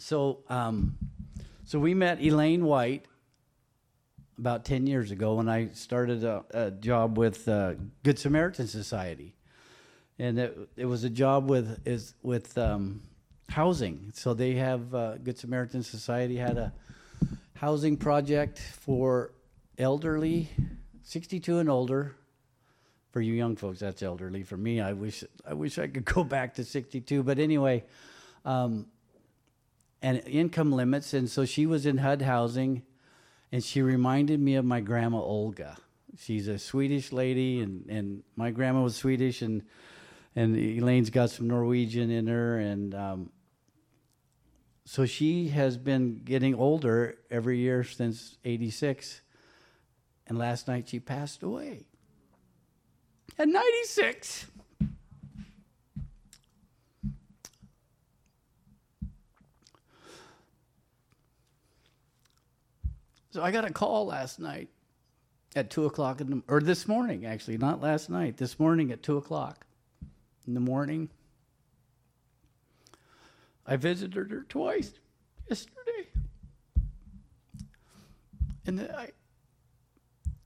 So, um, so we met Elaine White about 10 years ago when I started a, a job with uh, Good Samaritan Society. And it, it was a job with, is, with um, housing. So they have, uh, Good Samaritan Society had a housing project for elderly, 62 and older. For you young folks, that's elderly. For me, I wish I wish I could go back to 62. But anyway, um, and income limits, and so she was in HUD housing, and she reminded me of my grandma Olga. She's a Swedish lady, and, and my grandma was Swedish, and and Elaine's got some Norwegian in her, and um, so she has been getting older every year since '86, and last night she passed away at 96. So I got a call last night at two o'clock in the, or this morning actually, not last night. This morning at two o'clock in the morning. I visited her twice yesterday, and then I,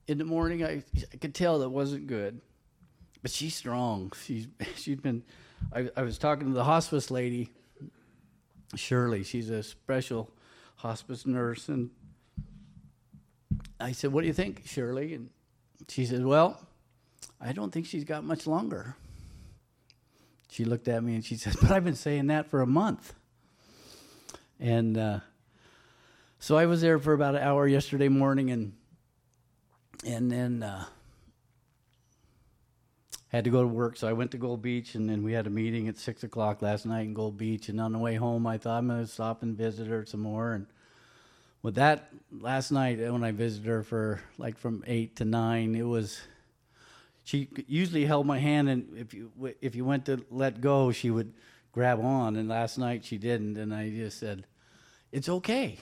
in the morning I, I could tell that wasn't good, but she's strong. She's she's been. I, I was talking to the hospice lady, Shirley. She's a special hospice nurse, and I said, What do you think, Shirley? And she said, Well, I don't think she's got much longer. She looked at me and she says, But I've been saying that for a month. And uh, so I was there for about an hour yesterday morning and and then uh, had to go to work. So I went to Gold Beach and then we had a meeting at six o'clock last night in Gold Beach. And on the way home, I thought I'm going to stop and visit her some more. And with that last night when I visited her for like from eight to nine, it was. She usually held my hand, and if you if you went to let go, she would grab on. And last night she didn't, and I just said, "It's okay."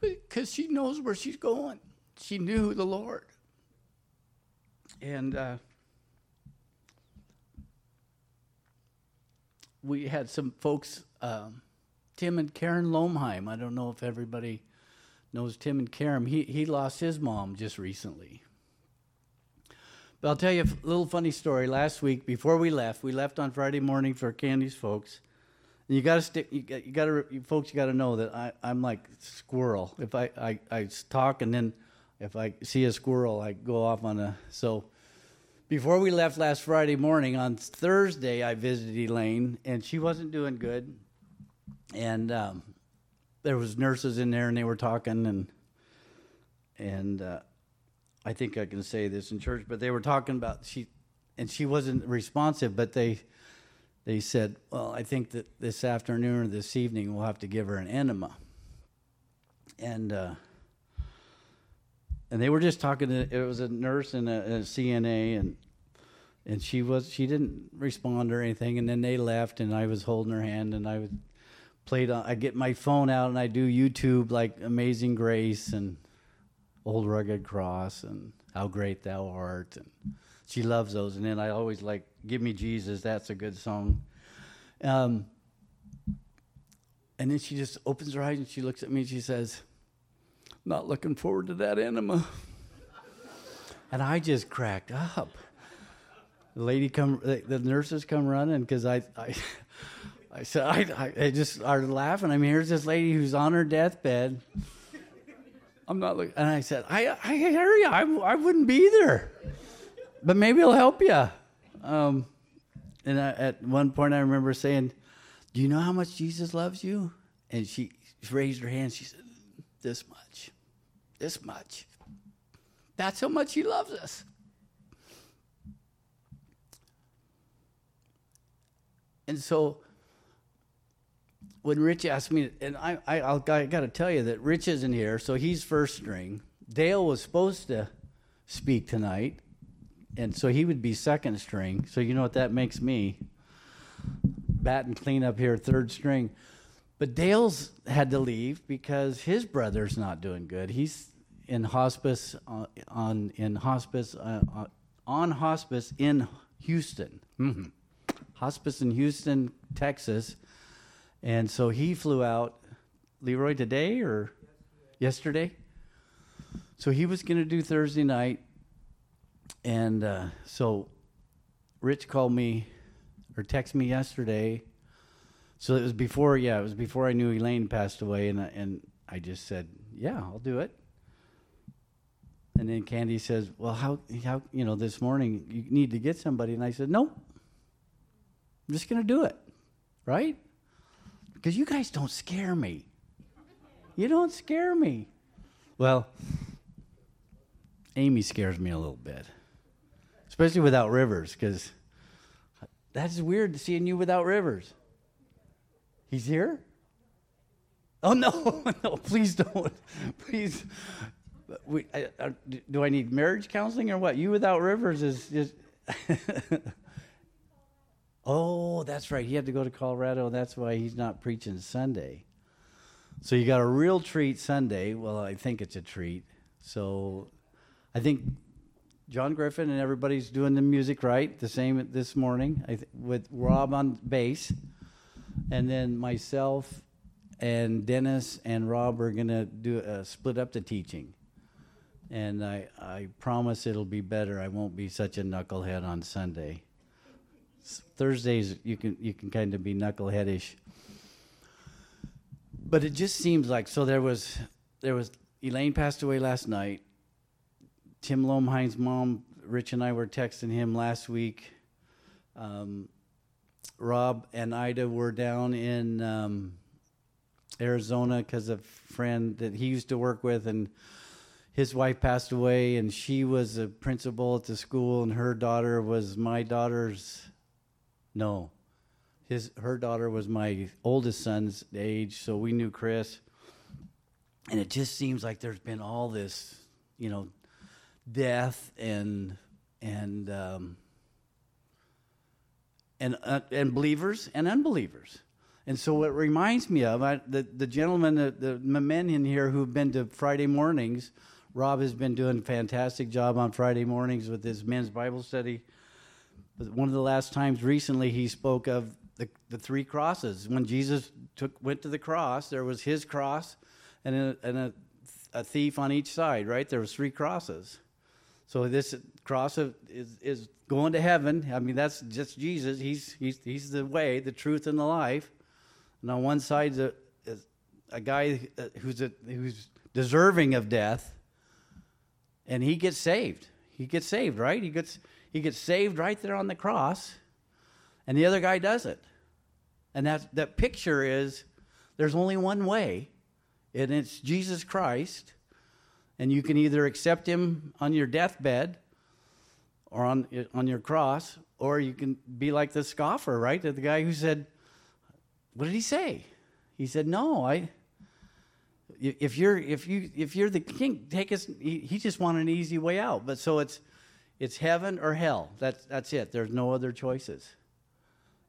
Because she knows where she's going. She knew the Lord. And uh, we had some folks, um, Tim and Karen Lomheim. I don't know if everybody knows Tim and Karen. He, he lost his mom just recently. But I'll tell you a little funny story. Last week, before we left, we left on Friday morning for Candy's folks. And you got to stick. You got, you got to, you folks. You got to know that I, I'm like squirrel. If I, I, I talk and then if I see a squirrel, I go off on a. So before we left last Friday morning, on Thursday, I visited Elaine, and she wasn't doing good. And um, there was nurses in there, and they were talking, and and uh, I think I can say this in church, but they were talking about she, and she wasn't responsive, but they they said, well, I think that this afternoon or this evening we'll have to give her an enema, and. Uh, and they were just talking to it was a nurse and a, a, CNA and and she was she didn't respond or anything and then they left and I was holding her hand and I would played I get my phone out and I do YouTube like Amazing Grace and Old Rugged Cross and How Great Thou Art and she loves those and then I always like Give Me Jesus that's a good song um, and then she just opens her eyes and she looks at me and she says not looking forward to that enema. and I just cracked up. The lady come, the nurses come running because I, I, I said I, I just started laughing. I mean, here's this lady who's on her deathbed. I'm not looking, and I said, I, I hear. I, I wouldn't be there, but maybe I'll help you. Um, and I, at one point, I remember saying, "Do you know how much Jesus loves you?" And she raised her hand. She said, "This much." this much. That's how much He loves us. And so when Rich asked me, and I, I, I got to tell you that Rich isn't here, so he's first string. Dale was supposed to speak tonight, and so he would be second string. So you know what that makes me? Bat and clean up here, third string. But Dale's had to leave because his brother's not doing good. He's in hospice uh, on in hospice uh, uh, on hospice in Houston. Mm-hmm. Hospice in Houston, Texas, and so he flew out. Leroy today or yesterday? yesterday? So he was going to do Thursday night, and uh, so Rich called me or texted me yesterday. So it was before, yeah, it was before I knew Elaine passed away, and and I just said, yeah, I'll do it. And then Candy says, well, how how you know this morning you need to get somebody, and I said, no, I'm just gonna do it, right? Because you guys don't scare me. You don't scare me. Well, Amy scares me a little bit, especially without Rivers, because that's weird seeing you without Rivers. He's here? Oh, no, no, please don't. Please. We, I, I, do I need marriage counseling or what? You without Rivers is just. oh, that's right. He had to go to Colorado. That's why he's not preaching Sunday. So you got a real treat Sunday. Well, I think it's a treat. So I think John Griffin and everybody's doing the music right. The same this morning th- with Rob on bass, and then myself and Dennis and Rob are gonna do uh, split up the teaching. And I I promise it'll be better. I won't be such a knucklehead on Sunday. Thursdays you can you can kind of be knuckleheadish. But it just seems like so there was there was Elaine passed away last night Tim Lomheim's mom, Rich and I were texting him last week. Um, Rob and Ida were down in um, Arizona because a friend that he used to work with and his wife passed away and she was a principal at the school and her daughter was my daughter's no his her daughter was my oldest son's age so we knew chris and it just seems like there's been all this you know death and and um, and uh, and believers and unbelievers. And so what reminds me of I, the the gentlemen, the, the men in here who've been to Friday mornings. Rob has been doing a fantastic job on Friday mornings with his men's Bible study. But one of the last times recently he spoke of the, the three crosses. When Jesus took went to the cross, there was his cross and a, and a, a thief on each side. Right, there was three crosses. So this cross is, is going to heaven. I mean, that's just Jesus. He's, he's, he's the way, the truth, and the life. And on one side a, a guy uh, who's, a, who's deserving of death, and he gets saved. He gets saved, right? He gets, he gets saved right there on the cross, and the other guy doesn't. And that, that picture is there's only one way, and it's Jesus Christ and you can either accept him on your deathbed or on, on your cross, or you can be like the scoffer, right? The guy who said, What did he say? He said, No, I. If you're if you if you're the king, take us. He, he just wanted an easy way out. But so it's it's heaven or hell. That's that's it. There's no other choices.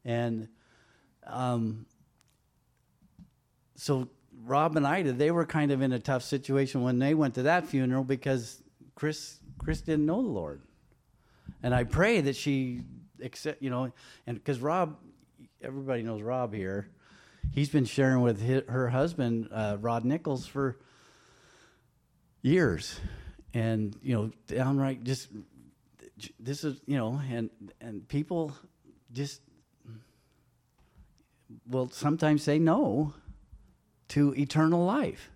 And um, so Rob and Ida, they were kind of in a tough situation when they went to that funeral because Chris Chris didn't know the Lord, and I pray that she accept, you know, and because Rob, everybody knows Rob here, he's been sharing with his, her husband uh, Rod Nichols for years, and you know, downright just this is you know, and and people just will sometimes say no to eternal life.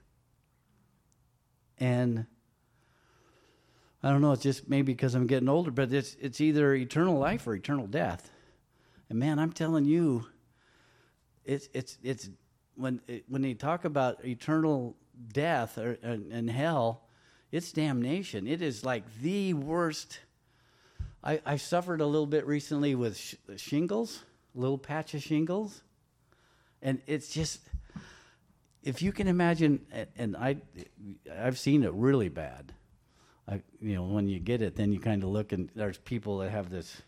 And I don't know, it's just maybe because I'm getting older, but it's it's either eternal life or eternal death. And man, I'm telling you, it's it's it's when it, when they talk about eternal death or, and, and hell, it's damnation. It is like the worst. I, I suffered a little bit recently with sh- shingles, little patch of shingles, and it's just if you can imagine, and I, I've seen it really bad. I, you know, when you get it, then you kind of look and there's people that have this.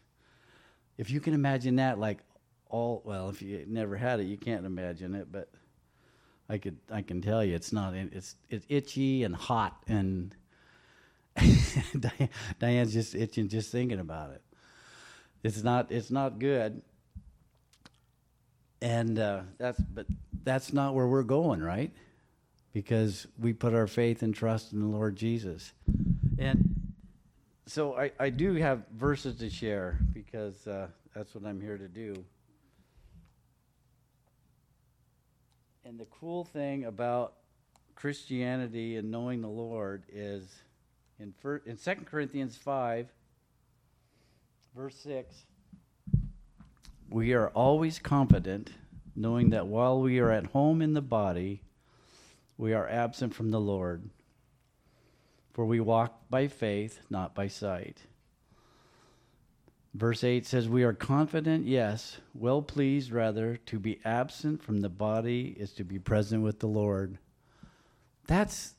If you can imagine that, like all well, if you never had it, you can't imagine it. But I could, I can tell you, it's not. It's it's itchy and hot, and Diane's just itching just thinking about it. It's not it's not good. And uh, that's but that's not where we're going, right? Because we put our faith and trust in the Lord Jesus. And so I, I do have verses to share because uh, that's what I'm here to do. And the cool thing about Christianity and knowing the Lord is in first, in 2 Corinthians 5 verse 6 we are always confident knowing that while we are at home in the body we are absent from the Lord for we walk by faith not by sight Verse 8 says, We are confident, yes, well pleased rather, to be absent from the body is to be present with the Lord. That's,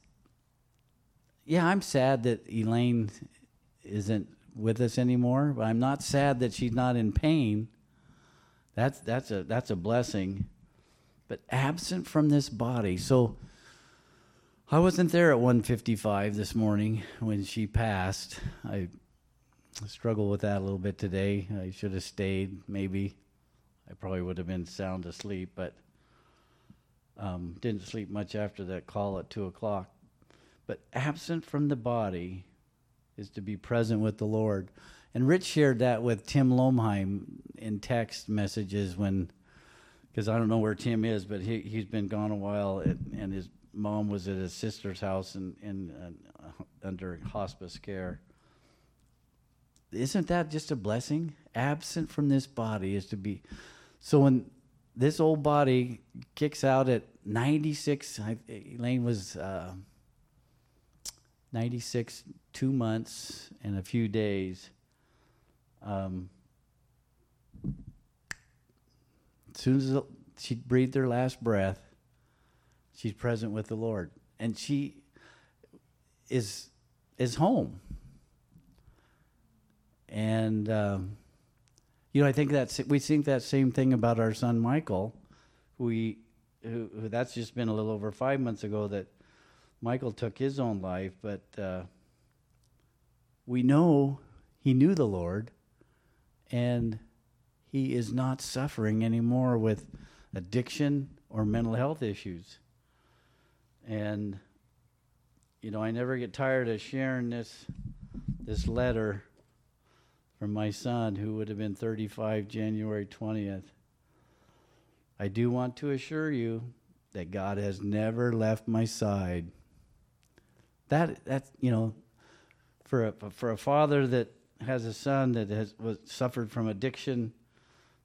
yeah, I'm sad that Elaine isn't with us anymore, but I'm not sad that she's not in pain. That's, that's, a, that's a blessing. But absent from this body. So I wasn't there at 155 this morning when she passed. I struggle with that a little bit today. I should have stayed, maybe. I probably would have been sound asleep, but um, didn't sleep much after that call at 2 o'clock. But absent from the body is to be present with the Lord. And Rich shared that with Tim Lomheim in text messages when, because I don't know where Tim is, but he, he's been gone a while, and, and his mom was at his sister's house in, in uh, under hospice care isn't that just a blessing? Absent from this body is to be. So when this old body kicks out at 96, I, Elaine was uh, 96, two months and a few days. Um, as soon as she breathed her last breath, she's present with the Lord, and she is is home and um, you know, I think that's we think that same thing about our son Michael. We who, who, that's just been a little over five months ago that Michael took his own life, but uh, we know he knew the Lord, and he is not suffering anymore with addiction or mental health issues. And you know, I never get tired of sharing this this letter from my son, who would have been 35 January 20th. I do want to assure you that God has never left my side. That that's you know, for a for a father that has a son that has was suffered from addiction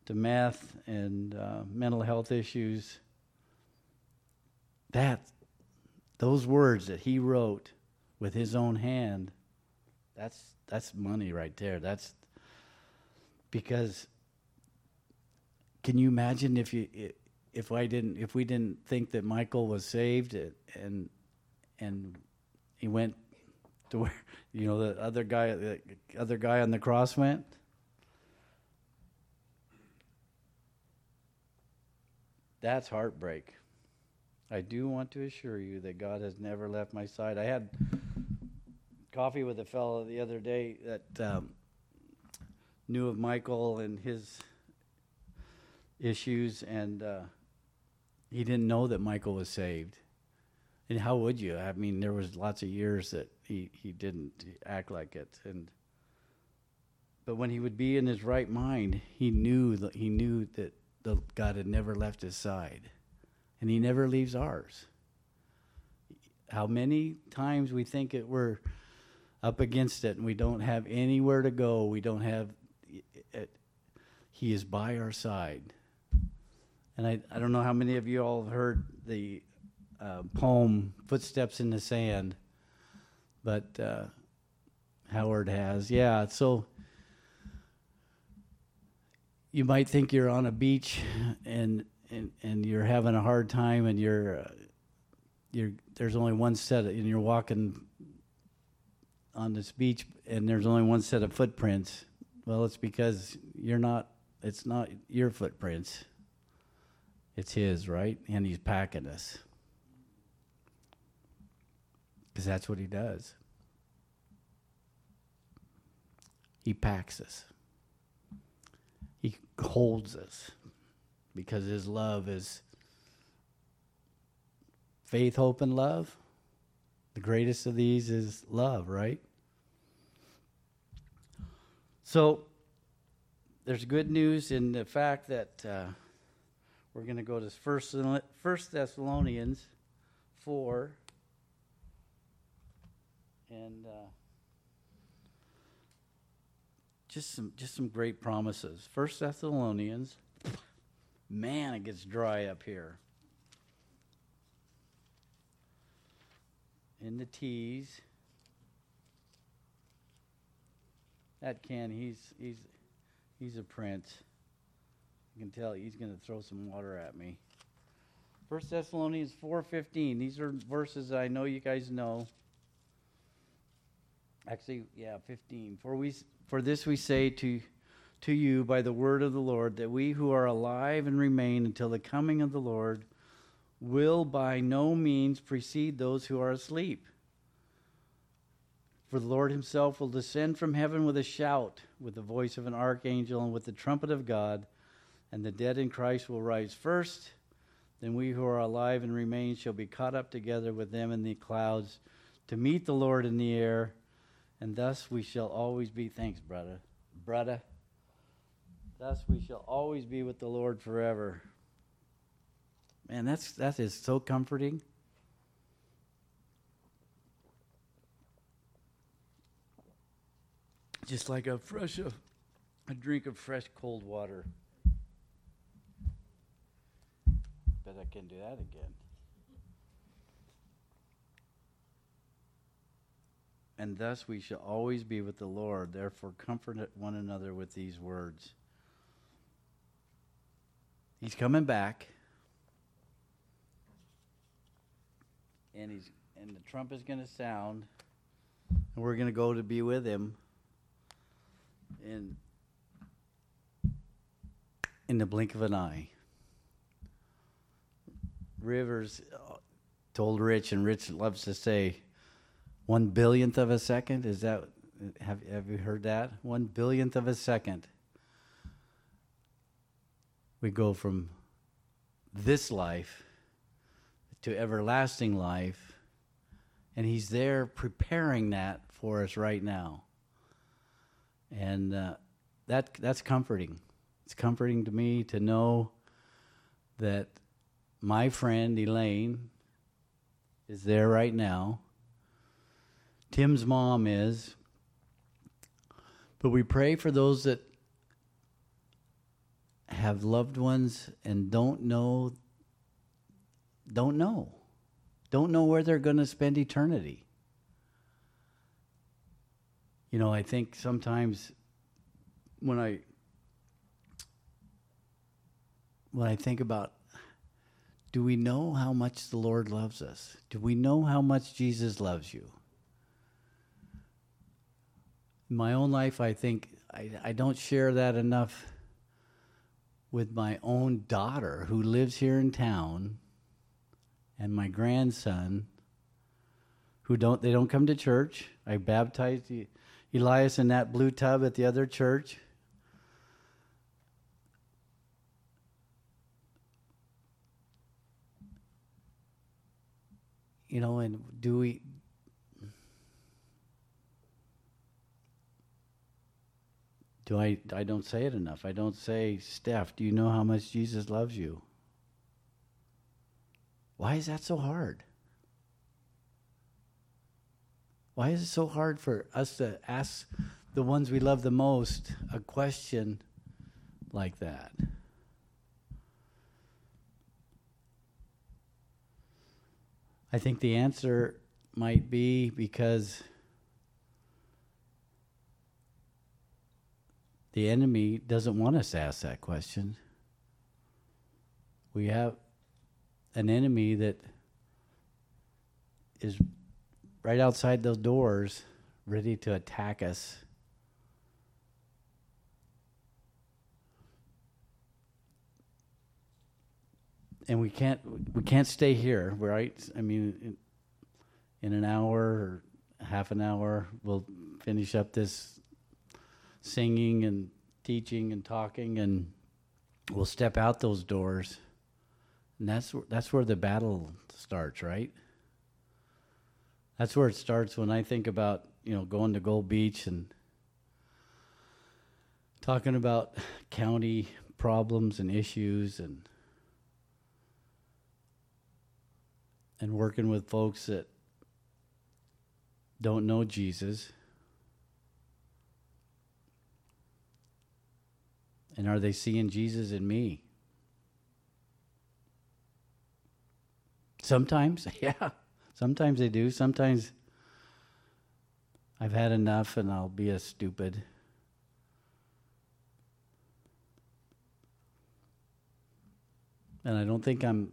to meth and uh, mental health issues. That those words that he wrote with his own hand, that's that's money right there. That's because can you imagine if you if I didn't if we didn't think that Michael was saved and and he went to where you know the other guy the other guy on the cross went? That's heartbreak. I do want to assure you that God has never left my side. I had coffee with a fellow the other day that um, knew of Michael and his issues, and uh, he didn't know that Michael was saved. And how would you? I mean, there was lots of years that he, he didn't act like it, and but when he would be in his right mind, he knew that he knew that the, God had never left his side, and He never leaves ours. How many times we think that we're up against it and we don't have anywhere to go, we don't have eh, eh, he is by our side. And I, I don't know how many of you all have heard the uh, poem Footsteps in the Sand, but uh, Howard has. Yeah, so you might think you're on a beach and and, and you're having a hard time and you're uh, you're there's only one set of, and you're walking on this beach and there's only one set of footprints well it's because you're not it's not your footprints, it's His, right? And He's packing us. Because that's what He does. He packs us. He holds us because his love is faith, hope, and love. The greatest of these is love, right? So there's good news in the fact that uh, we're going to go to First, Thessalonians 4 and uh, just some just some great promises. First Thessalonians, man, it gets dry up here. In the T's. That Ken, he's he's he's a prince. You can tell he's going to throw some water at me. First Thessalonians 4:15. These are verses I know you guys know. Actually, yeah, 15. For we for this we say to to you by the word of the Lord that we who are alive and remain until the coming of the Lord will by no means precede those who are asleep. For the Lord himself will descend from heaven with a shout, with the voice of an archangel, and with the trumpet of God, and the dead in Christ will rise first. Then we who are alive and remain shall be caught up together with them in the clouds to meet the Lord in the air and thus we shall always be, thanks, brother, brother. Thus we shall always be with the Lord forever. Man, that's that is so comforting. Just like a fresh a, a drink of fresh cold water. Bet I can do that again. And thus we shall always be with the Lord. Therefore, comfort one another with these words. He's coming back, and he's and the trump is going to sound, and we're going to go to be with him. In in the blink of an eye. Rivers uh, told Rich, and Rich loves to say, one billionth of a second. Is that have have you heard that? One billionth of a second. We go from this life to everlasting life, and He's there preparing that for us right now. And uh, that that's comforting. It's comforting to me to know that my friend Elaine is there right now Tim's mom is. But we pray for those that have loved ones and don't know don't know. Don't know where they're going to spend eternity. You know, I think sometimes when I when I think about do we know how much the Lord loves us? Do we know how much Jesus loves you? In my own life, I think I, I don't share that enough with my own daughter who lives here in town and my grandson who don't they don't come to church. I baptized Elias in that blue tub at the other church. You know, and do we Do I I don't say it enough. I don't say, Steph, do you know how much Jesus loves you? Why is that so hard? Why is it so hard for us to ask the ones we love the most a question like that? I think the answer might be because The enemy doesn't want us to ask that question. We have an enemy that is right outside those doors, ready to attack us. And we can't we can't stay here, right? I mean, in, in an hour or half an hour, we'll finish up this singing and teaching and talking, and we'll step out those doors, and that's that's where the battle starts, right? That's where it starts when I think about you know going to Gold Beach and talking about county problems and issues and and working with folks that don't know Jesus. And are they seeing Jesus in me? Sometimes, yeah. Sometimes they do. Sometimes I've had enough and I'll be a stupid. And I don't think I'm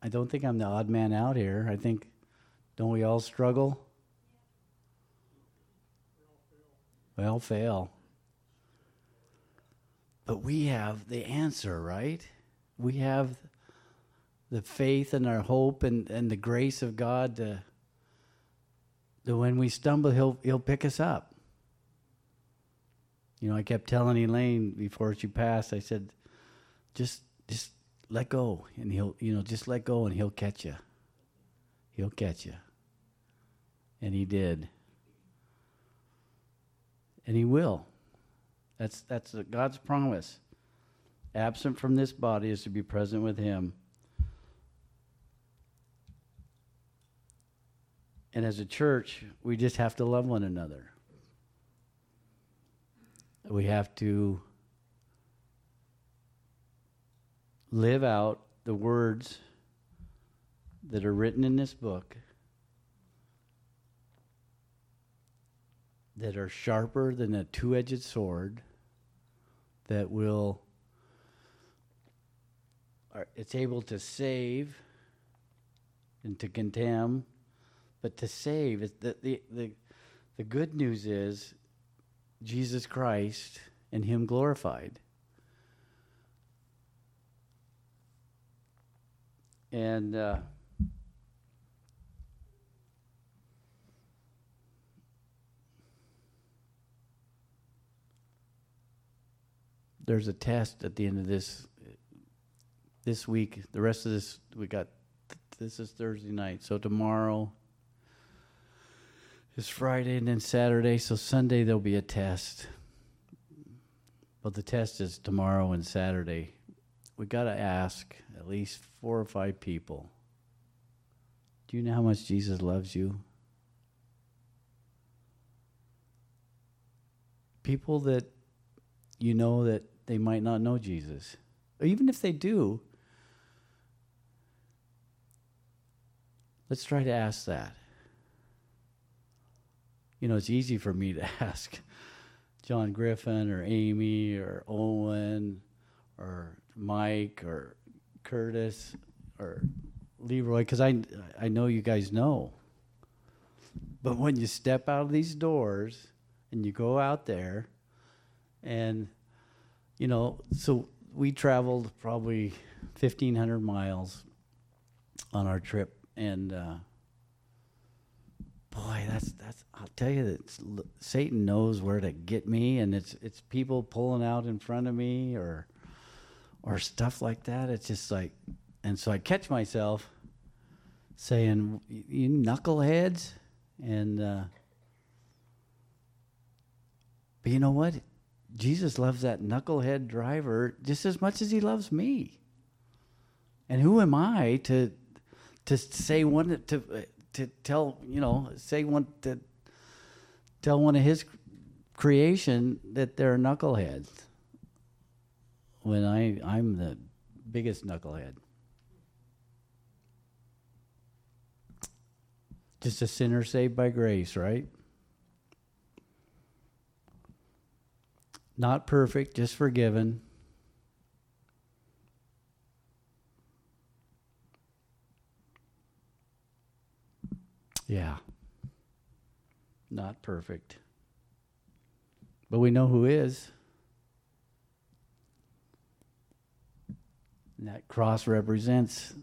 I don't think I'm the odd man out here. I think don't we all struggle? We all fail. But we have the answer, right? We have the faith and our hope and, and the grace of God to, that when we stumble, he'll, he'll pick us up. You know, I kept telling Elaine before she passed, I said, just, just let go. And he'll, you know, just let go and he'll catch you. He'll catch you. And he did. And he will. That's, that's God's promise. Absent from this body is to be present with him. And as a church, we just have to love one another. We have to live out the words that are written in this book that are sharper than a two edged sword, that will, it's able to save and to condemn but to save, the, the, the, the good news is Jesus Christ and Him glorified. And uh, there's a test at the end of this this week. The rest of this we got. This is Thursday night, so tomorrow is Friday and then Saturday, so Sunday there'll be a test. But the test is tomorrow and Saturday. We got to ask at least four or five people Do you know how much Jesus loves you? People that you know that they might not know Jesus. Or even if they do, let's try to ask that you know, it's easy for me to ask John Griffin or Amy or Owen or Mike or Curtis or Leroy because I I know you guys know. But when you step out of these doors and you go out there, and you know, so we traveled probably fifteen hundred miles on our trip, and uh, boy, that's that's. I'll tell you that Satan knows where to get me, and it's it's people pulling out in front of me or or stuff like that. It's just like, and so I catch myself saying, "You knuckleheads," and uh, but you know what? Jesus loves that knucklehead driver just as much as he loves me. And who am I to to say one to to tell you know say one to tell one of his creation that they're knuckleheads when I I'm the biggest knucklehead. Just a sinner saved by grace, right? Not perfect, just forgiven. Yeah. Not perfect. But we know who is. And that cross represents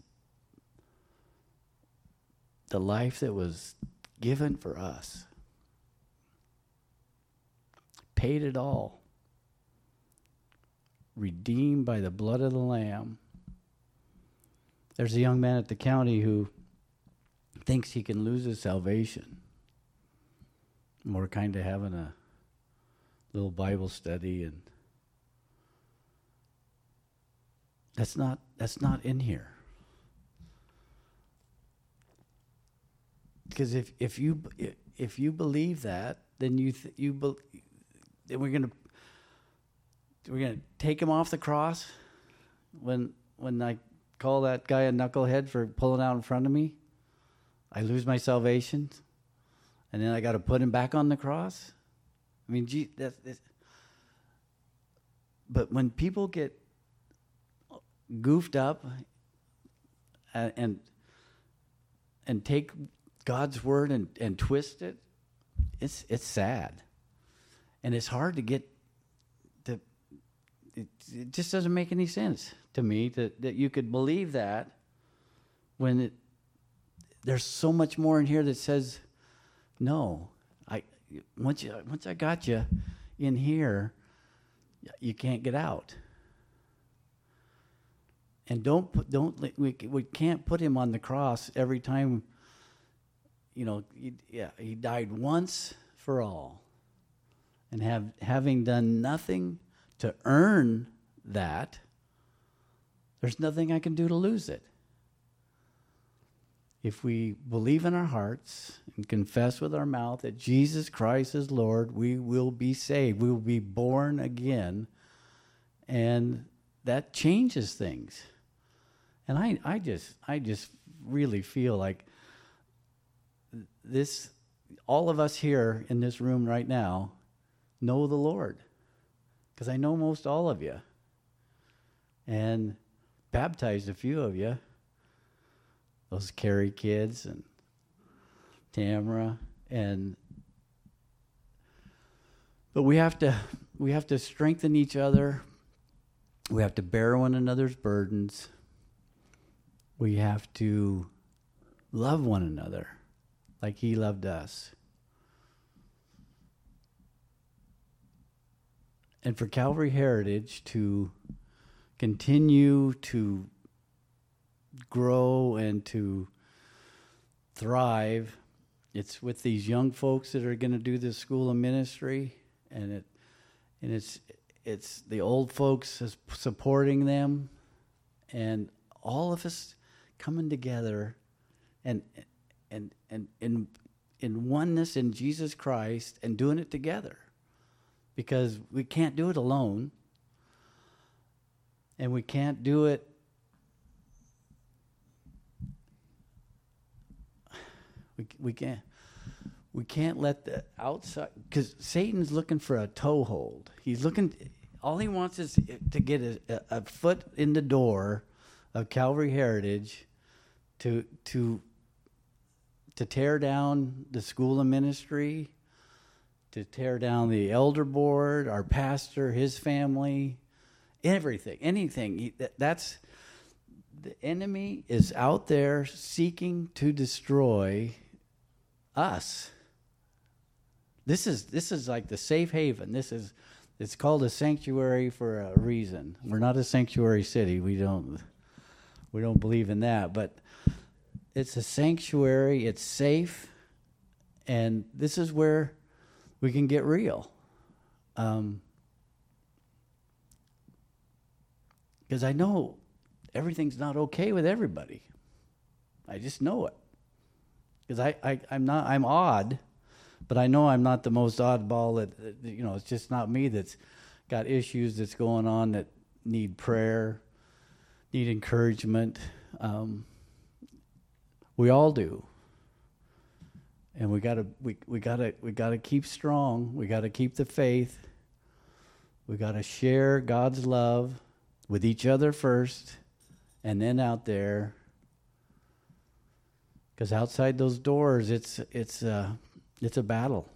the life that was given for us. Paid it all. Redeemed by the blood of the Lamb. There's a young man at the county who thinks he can lose his salvation. we're kind of having a little Bible study and that's not that's not in here. Because if if you if you believe that, then you th- you be- then we're gonna we're gonna take him off the cross when when I call that guy a knucklehead for pulling out in front of me. I lose my salvation, and then I got to put him back on the cross. I mean, gee, that's, that's, but when people get goofed up and and, and take God's word and, and twist it, it's it's sad, and it's hard to get. It, it just doesn't make any sense to me that, that you could believe that when it, there's so much more in here that says no. I once you once I got you in here, you can't get out. And don't put, don't we we can't put him on the cross every time you know, he, yeah, he died once for all. And have, having done nothing to earn that, there's nothing I can do to lose it. If we believe in our hearts and confess with our mouth that Jesus Christ is Lord, we will be saved. We will be born again. And that changes things. And I, I just I just really feel like this, all of us here in this room right now know the Lord. Because I know most all of you. And baptized a few of you. Those Carrie kids and Tamara and but we have to we have to strengthen each other. We have to bear one another's burdens. We have to love one another like he loved us. And for Calvary Heritage to continue to grow and to thrive, it's with these young folks that are going to do this school of ministry, and it and it's it's the old folks supporting them, and all of us coming together, and and and in in oneness in Jesus Christ and doing it together. Because we can't do it alone. And we can't do it we we can't we can't let the outside because Satan's looking for a toehold. He's looking. All he wants is to get a, a, foot in the door of Calvary Heritage, to to to tear down the school of ministry, to tear down the elder board, our pastor, his family, everything, anything. That's the enemy is out there seeking to destroy us. This is this is like the safe haven. This is it's called a sanctuary for a reason. We're not a sanctuary city. We don't we don't believe in that, but it's a sanctuary, it's safe, and this is where we can get real. Um, because I know everything's not okay with everybody. I just know it. Because I, I, I'm not, I'm odd, but I know I'm not the most oddball that, you know, it's just not me that's got issues that's going on that need prayer, need encouragement. Um, we all do. And we gotta we, we gotta we gotta keep strong. We gotta keep the faith. We gotta share God's love with each other first and then out there. Because outside those doors it's it's uh it's a battle.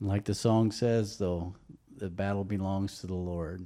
Like the song says though, the battle belongs to the Lord.